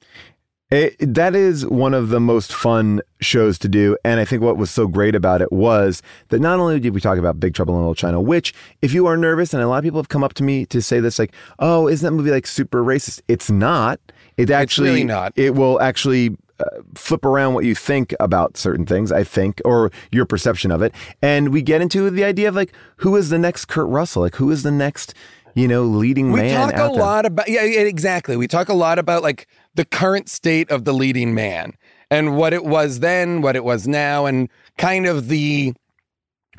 It, that is one of the most fun shows to do. And I think what was so great about it was that not only did we talk about Big Trouble in Little China, which, if you are nervous, and a lot of people have come up to me to say this, like, oh, isn't that movie like super racist? It's not. It actually, really not. It will actually uh, flip around what you think about certain things, I think, or your perception of it. And we get into the idea of like, who is the next Kurt Russell? Like, who is the next, you know, leading We man We talk a there? lot about yeah, exactly. We talk a lot about like the current state of the leading man and what it was then, what it was now, and kind of the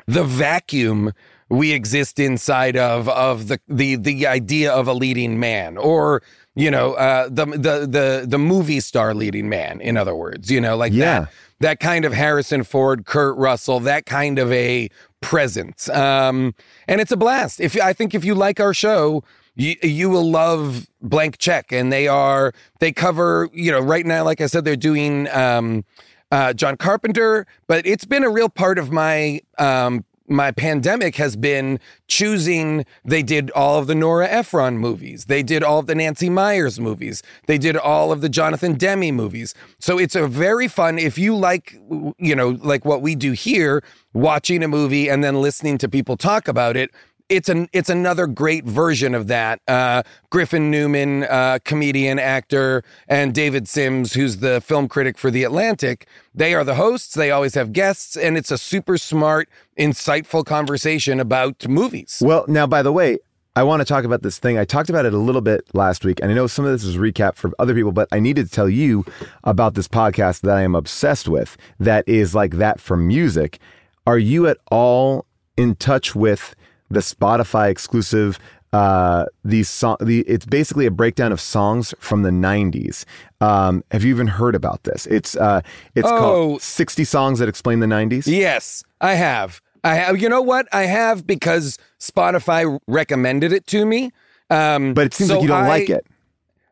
the vacuum we exist inside of of the the the idea of a leading man or you know uh the the the the movie star leading man in other words you know like Yeah. that that kind of Harrison Ford, Kurt Russell, that kind of a presence. Um, and it's a blast. If I think if you like our show, you, you will love Blank Check. And they are they cover you know right now, like I said, they're doing um, uh, John Carpenter, but it's been a real part of my um, my pandemic has been choosing. They did all of the Nora Ephron movies. They did all of the Nancy Meyers movies. They did all of the Jonathan Demme movies. So it's a very fun. If you like, you know, like what we do here, watching a movie and then listening to people talk about it. It's an it's another great version of that. Uh, Griffin Newman, uh, comedian, actor, and David Sims, who's the film critic for The Atlantic. They are the hosts. They always have guests, and it's a super smart, insightful conversation about movies. Well, now, by the way, I want to talk about this thing. I talked about it a little bit last week, and I know some of this is recap for other people, but I needed to tell you about this podcast that I am obsessed with that is like that for music. Are you at all in touch with the Spotify exclusive? Uh, these song, the, it's basically a breakdown of songs from the '90s. Um, have you even heard about this? It's uh, it's Oh. called "60 Songs That Explain the '90s." Yes, I have. I have. You know what? I have because Spotify recommended it to me. Um, But it seems so like you don't I- like it.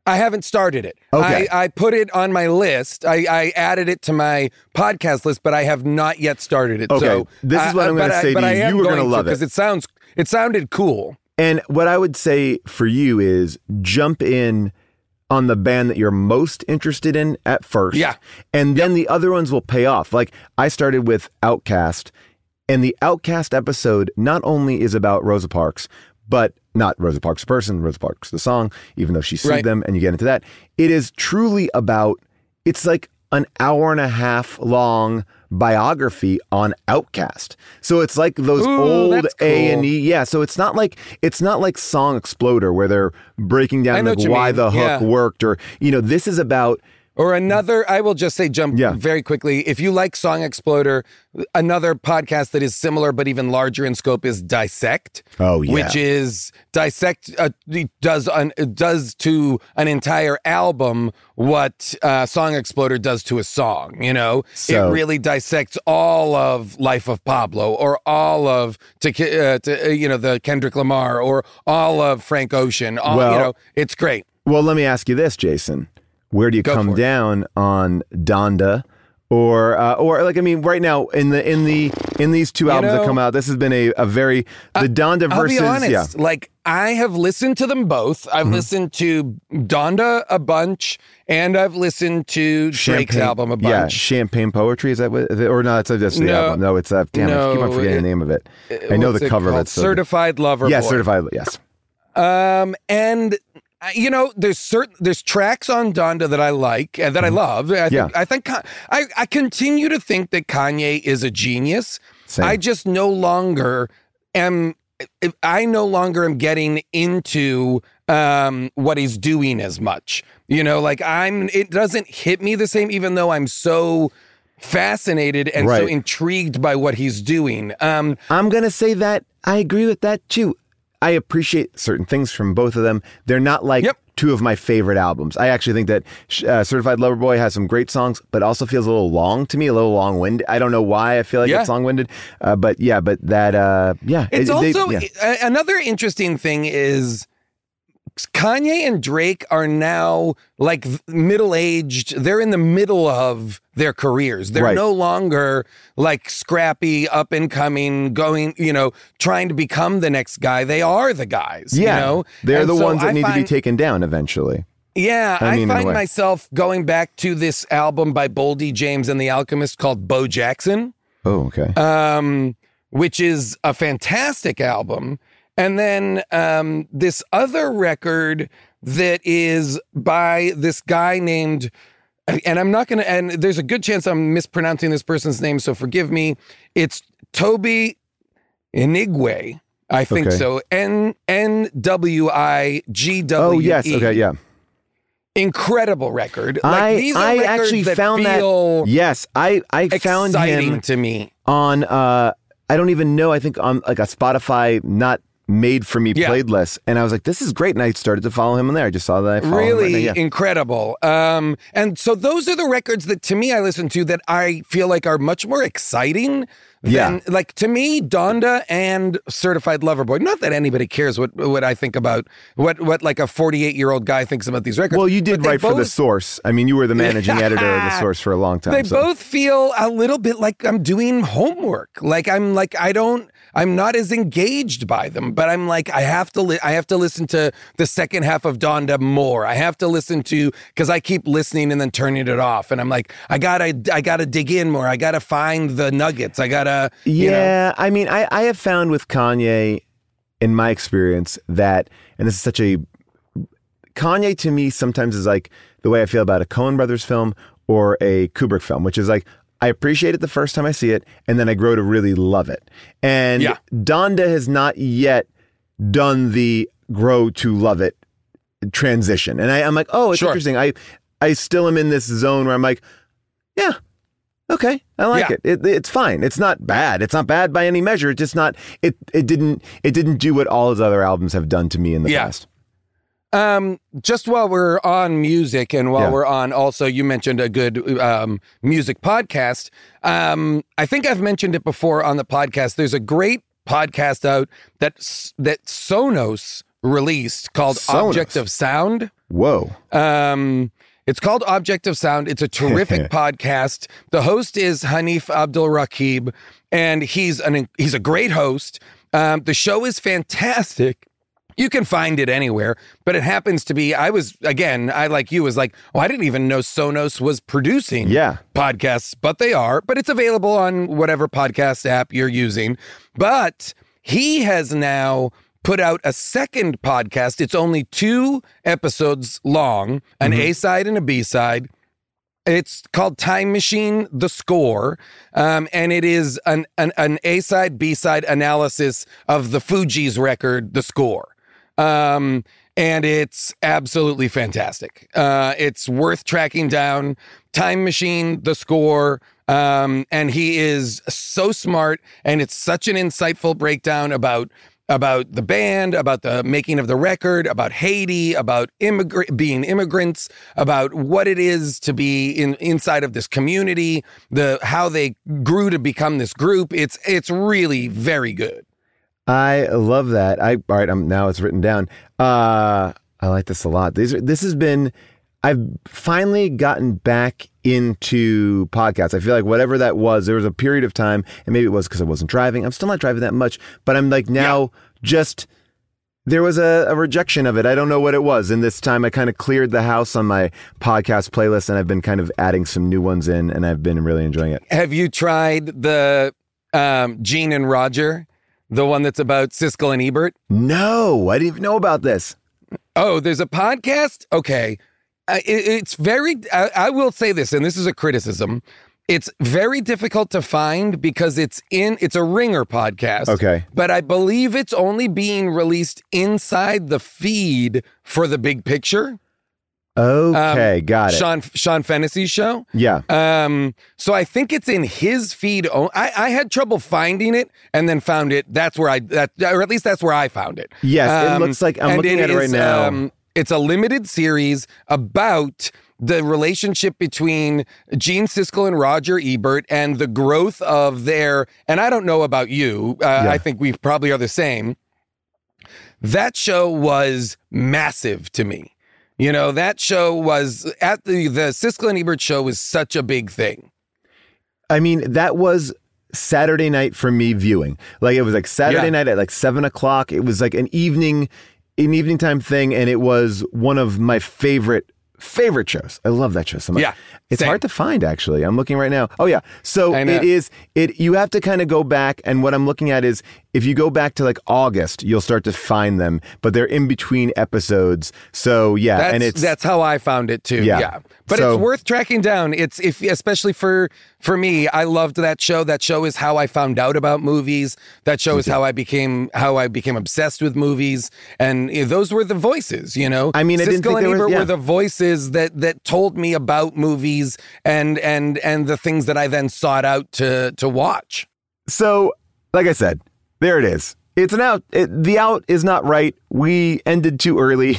I haven't started it. Okay. I, I put it on my list. I, I added it to my podcast list, but I have not yet started it. Okay, So this is what I'm gonna say to you. You were gonna love it. because it sounds it sounded cool. And what I would say for you is jump in on the band that you're most interested in at first. Yeah. And then the other ones will pay off. Like I started with OutKast, and the OutKast episode not only is about Rosa Parks, but not Rosa Parks the person, Rosa Parks the song, even though she sued Right. them and you get into that. It is truly about it's like an hour and a half long biography on OutKast. So it's like those Ooh, old A and. E. Yeah, so it's not like it's not like Song Exploder where they're breaking down like why mean. the hook Yeah. worked or you know, this is about Or another, I will just say, jump Yeah. very quickly. If you like Song Exploder, another podcast that is similar but even larger in scope is Dissect. Oh, yeah. which is Dissect uh, does an, does to an entire album what uh, Song Exploder does to a song. You know, So- it really dissects all of Life of Pablo or all of to, uh, to uh, you know the Kendrick Lamar or all of Frank Ocean. All, Well- you know, it's great. Well, let me ask you this, Jason. Where do you Go come down on Donda? Or, uh, or like I mean, right now in the in the in these two albums that know- come out, this has been a, a very the Donda I'll versus be honest. yeah Like I have listened to them both. I've Mm-hmm. listened to Donda a bunch, and I've listened to Drake's Champagne- album a bunch. Yeah, champagne poetry is that what, or no? It's just the No. album. No, it's uh, damn. I keep on forgetting it- the name of it. I know the it cover of it. So. Certified Lover Yeah, Boy. certified. Yes. Um, and uh, you know, there's certain there's tracks on Donda that I like and that I love. I think, Yeah. I think I I continue to think that Kanye is a genius. Same. I just no longer am. I no longer am getting into um what he's doing as much. You know, like I'm. It doesn't hit me the same, even though I'm so fascinated and so intrigued by what he's doing. Um, I'm gonna say that I agree with that too. I appreciate certain things from both of them. They're not like Yep. two of my favorite albums. I actually think that uh, Certified Lover Boy has some great songs, but also feels a little long to me, a little long winded. I don't know why I feel like Yeah. it's long winded, uh, but yeah, but that uh, yeah, It's it- they- also yeah. another interesting thing is Kanye and Drake are now like middle aged. They're in the middle of their careers. They're Right. no longer like scrappy, up and coming, going, you know, trying to become the next guy. They are the guys. yeah. You know? they're And the so ones that I need to be taken down eventually. Yeah, I I, mean, a find myself going back to this album by Boldy James and the Alchemist called Bo Jackson Oh, okay. um, which is a fantastic album. And then um, this other record that is by this guy named, and I'm not going to, and there's a good chance I'm mispronouncing this person's name, so forgive me. It's Tobi Inigwe. I think Okay. so. N N W I G W. oh yes. Okay. Yeah. Incredible record. Like, I these are I actually that found that. Yes, I I found him to me. on uh I don't even know, I think on like a Spotify not made for me Yeah. playlist and I was like this is great and I started to follow him on there. I just saw that I right really now, yeah. incredible. Um, and so those are the records that to me I listen to that I feel like are much more exciting. Than, Yeah. like to me, Donda and Certified Lover Boy. Not that anybody cares what what I think about what what like a forty eight year old guy thinks about these records. Well, you did write for the source. I mean, you were the managing [LAUGHS] editor of the source for a long time. They so. both feel a little bit like I'm doing homework. Like I'm like I don't I'm not as engaged by them, but I'm like I have to li- I have to listen to the second half of Donda more. I have to listen to cuz I keep listening and then turning it off and I'm like I got to I got to dig in more. I got to find the nuggets. I got to you know Yeah, I mean, I, I have found with Kanye, in my experience, that, and this is such a, Kanye to me sometimes is like the way I feel about a Coen Brothers film or a Kubrick film, which is like, I appreciate it the first time I see it, and then I grow to really love it. And Yeah. Donda has not yet done the grow to love it transition. And I, I'm like, oh, it's Sure. interesting. I, I still am in this zone where I'm like, yeah, okay, I like Yeah. it. it. It's fine. It's not bad. It's not bad by any measure. It's just not. It it didn't it didn't do what all his other albums have done to me in the Yeah. past. Um, just while we're on music and while Yeah. we're on, also you mentioned a good um, music podcast. Um, I think I've mentioned it before on the podcast. There's a great podcast out that that Sonos released called Sonos? Object of Sound. Whoa. Um, it's called Object of Sound. It's a [LAUGHS] terrific podcast. The host is Hanif Abdurraqib, and he's an he's a great host. Um, the show is fantastic. You can find it anywhere, but it happens to be. I was again, I like you was like, oh, I didn't even know Sonos was producing Yeah. podcasts, but they are. But it's available on whatever podcast app you're using. But he has now put out a second podcast. It's only two episodes long, an A side and a B side. It's called Time Machine: The Score, um, and it is an an, an A side B side analysis of the Fugees record, The Score, um, and it's absolutely fantastic. Uh, it's worth tracking down. Time Machine: The Score, um, and he is so smart, and it's such an insightful breakdown about about the band, about the making of the record, about Haiti, about being immigrants, about what it is to be in inside of this community, the how they grew to become this group. It's it's really very good. I love that. I all right. I'm now it's written down. Uh, I like this a lot. These are, this has been. I've finally gotten back into podcasts. I feel like whatever that was, there was a period of time, and maybe it was because I wasn't driving. I'm still not driving that much, but I'm like now just. There was a, a rejection of it. I don't know what it was. And this time I kind of cleared the house on my podcast playlist and I've been kind of adding some new ones in and I've been really enjoying it. Have you tried the um, Gene and Roger, the one that's about Siskel and Ebert? No, I didn't even know about this. Oh, there's a podcast? Okay. Uh, it, it's very, I, I will say this, and this is a criticism. It's very difficult to find because it's in, it's a ringer podcast. Okay. But I believe it's only being released inside the feed for the big picture. Okay, Um, got it. Sean, Sean Fennessey's show. Yeah. Um, so I think it's in his feed. o- I, I had trouble finding it and then found it. That's where I that or at least that's where I found it. Yes, it looks like- I'm looking at it right is, now. um, it's a limited series about the relationship between Gene Siskel and Roger Ebert and the growth of their. And I don't know about you. Uh, Yeah. I think we probably are the same. That show was massive to me. You know, that show was at the the Siskel and Ebert show was such a big thing. I mean, that was Saturday night for me viewing. Like it was like Saturday Yeah. night at like seven o'clock. It was like an evening, an evening time thing, and it was one of my favorite favorite shows. I love that show so much. Yeah, it's same. hard to find actually. I'm looking right now. Oh yeah, so it is. It you have to kind of go back, and what I'm looking at is if you go back to like August, you'll start to find them, but they're in between episodes. So yeah, That's, and it's that's how I found it too. Yeah. Yeah, but So- it's worth tracking down. It's if especially for for me, I loved that show. That show is how I found out about movies. That show is how I became how I became obsessed with movies. And those were the voices. You know, I mean, I didn't Siskel think and was- yeah. were the voices that that told me about movies and and and the things that I then sought out to to watch. So, like I said, there it is. It's an out. It, the out is not right. We ended too early.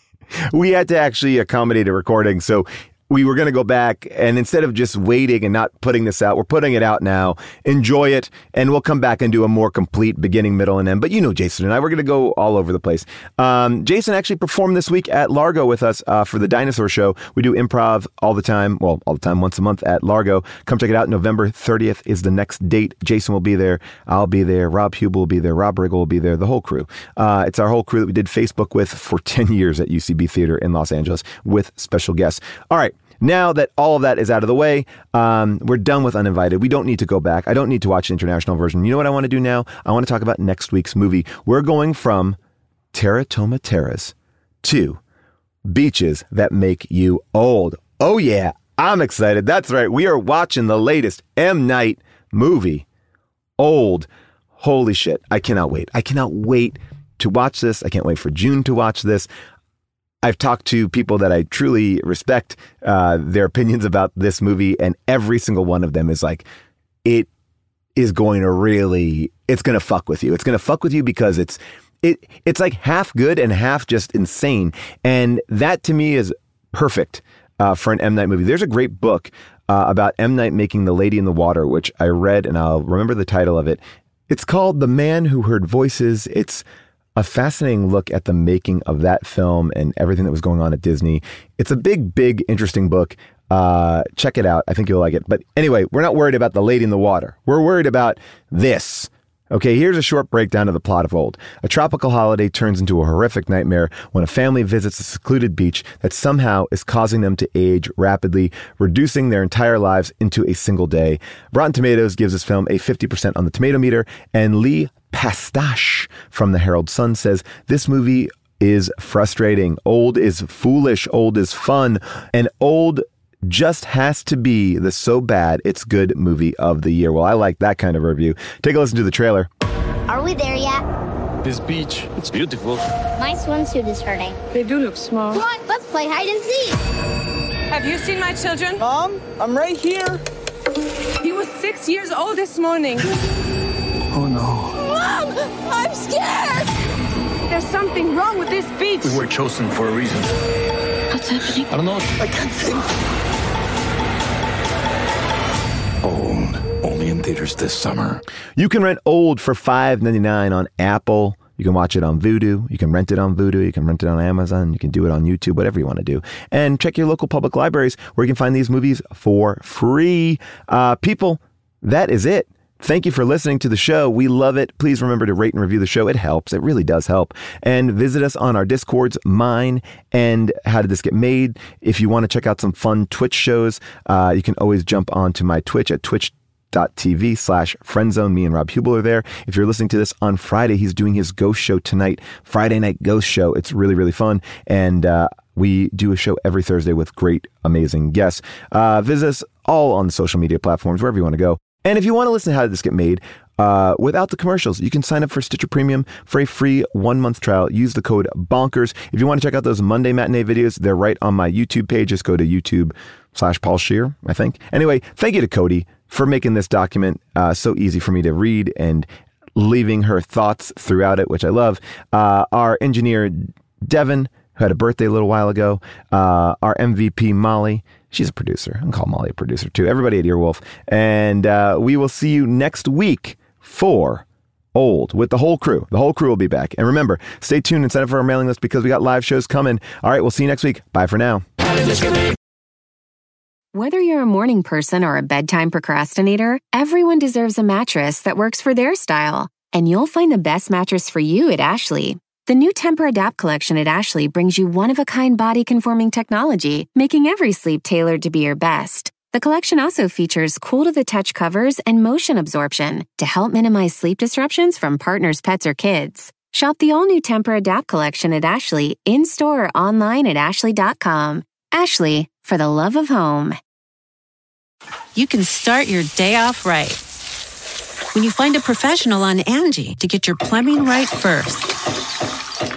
[LAUGHS] we had to actually accommodate a recording. So we were going to go back and instead of just waiting and not putting this out, we're putting it out now. Enjoy it. And we'll come back and do a more complete beginning, middle, and end. But you know, Jason and I, we're going to go all over the place. Um, Jason actually performed this week at Largo with us uh, for the Dinosaur Show. We do improv all the time. Well, all the time, once a month at Largo. Come check it out. November 30th is the next date. Jason will be there. I'll be there. Rob Huebel will be there. Rob Riggle will be there. The whole crew. Uh, it's our whole crew that we did Facebook with for [LAUGHS] 10 years at UCB Theater in Los Angeles with special guests. All right. Now that all of that is out of the way, um, we're done with Uninvited. We don't need to go back. I don't need to watch the international version. You know what I want to do now? I want to talk about next week's movie. We're going from Teratoma Terrace to Beaches That Make You Old. Oh, yeah. I'm excited. That's right. We are watching the latest M. Night movie, Old. Holy shit. I cannot wait. I cannot wait to watch this. I can't wait for June to watch this. I've talked to people that I truly respect uh, their opinions about this movie, and every single one of them is like, it is going to really, it's going to fuck with you. It's going to fuck with you because it's, it, it's like half good and half just insane, and that to me is perfect uh, for an M Night movie. There's a great book uh, about M Night making The Lady in the Water, which I read, and I'll remember the title of it. It's called The Man Who Heard Voices. It's a fascinating look at the making of that film and everything that was going on at Disney. It's a big, big, interesting book. Uh, check it out. I think you'll like it. But anyway, we're not worried about the lady in the water. We're worried about this. Okay, here's a short breakdown of the plot of Old. A tropical holiday turns into a horrific nightmare when a family visits a secluded beach that somehow is causing them to age rapidly, reducing their entire lives into a single day. Rotten Tomatoes gives this film a 50% on the tomato meter, and Leigh Paatsch from the Herald Sun says this movie is frustrating. Old is foolish. Old is fun. And old just has to be the so bad it's good movie of the year. Well, I like that kind of review. Take a listen to the trailer. Are we there yet? This beach, it's beautiful. My swimsuit is hurting. They do look small. Come on, let's play hide and seek. Have you seen my children? Mom, I'm right here. He was six years old this morning. Oh no. Mom, I'm scared. There's something wrong with this beach. We were chosen for a reason. What's happening? I don't know. I can't think. Old. Only in theaters this summer. You can rent Old for $5.99 on Apple. You can watch it on Vudu. You can rent it on Vudu. You can rent it on Amazon. You can do it on YouTube, whatever you want to do. And check your local public libraries where you can find these movies for free. Uh, people, that is it. Thank you for listening to the show. We love it. Please remember to rate and review the show. It helps. It really does help. And visit us on our Discords, mine and How Did This Get Made. If you want to check out some fun Twitch shows, uh, you can always jump onto my Twitch at Twitch TV slash friendzone. Me and Rob Huebel are there. If you're listening to this on Friday, he's doing his ghost show tonight, Friday night ghost show. It's really, really fun. And, uh, we do a show every Thursday with great, amazing guests. Uh, visit us all on social media platforms, wherever you want to go. And if you want to listen to How Did This Get Made uh, without the commercials, you can sign up for Stitcher Premium for a free one month trial. Use the code BONKERS. If you want to check out those Monday matinee videos, they're right on my YouTube page. Just go to YouTube slash Paul Scheer, I think. Anyway, thank you to Cody for making this document uh, so easy for me to read and leaving her thoughts throughout it, which I love. Uh, our engineer, Devin, who had a birthday a little while ago, uh, our MVP, Molly. She's a producer. I can call Molly a producer too. Everybody at Earwolf. And uh, we will see you next week for Old with the whole crew. The whole crew will be back. And remember, stay tuned and sign up for our mailing list because we got live shows coming. All right, we'll see you next week. Bye for now. Whether you're a morning person or a bedtime procrastinator, everyone deserves a mattress that works for their style. And you'll find the best mattress for you at Ashley. The new Tempur-Adapt collection at Ashley brings you one of a kind body conforming technology, making every sleep tailored to be your best. The collection also features cool to the touch covers and motion absorption to help minimize sleep disruptions from partners, pets, or kids. Shop the all new Tempur-Adapt collection at Ashley in store or online at ashley.com. Ashley, for the love of home. You can start your day off right. When you find a professional on Angie to get your plumbing right first.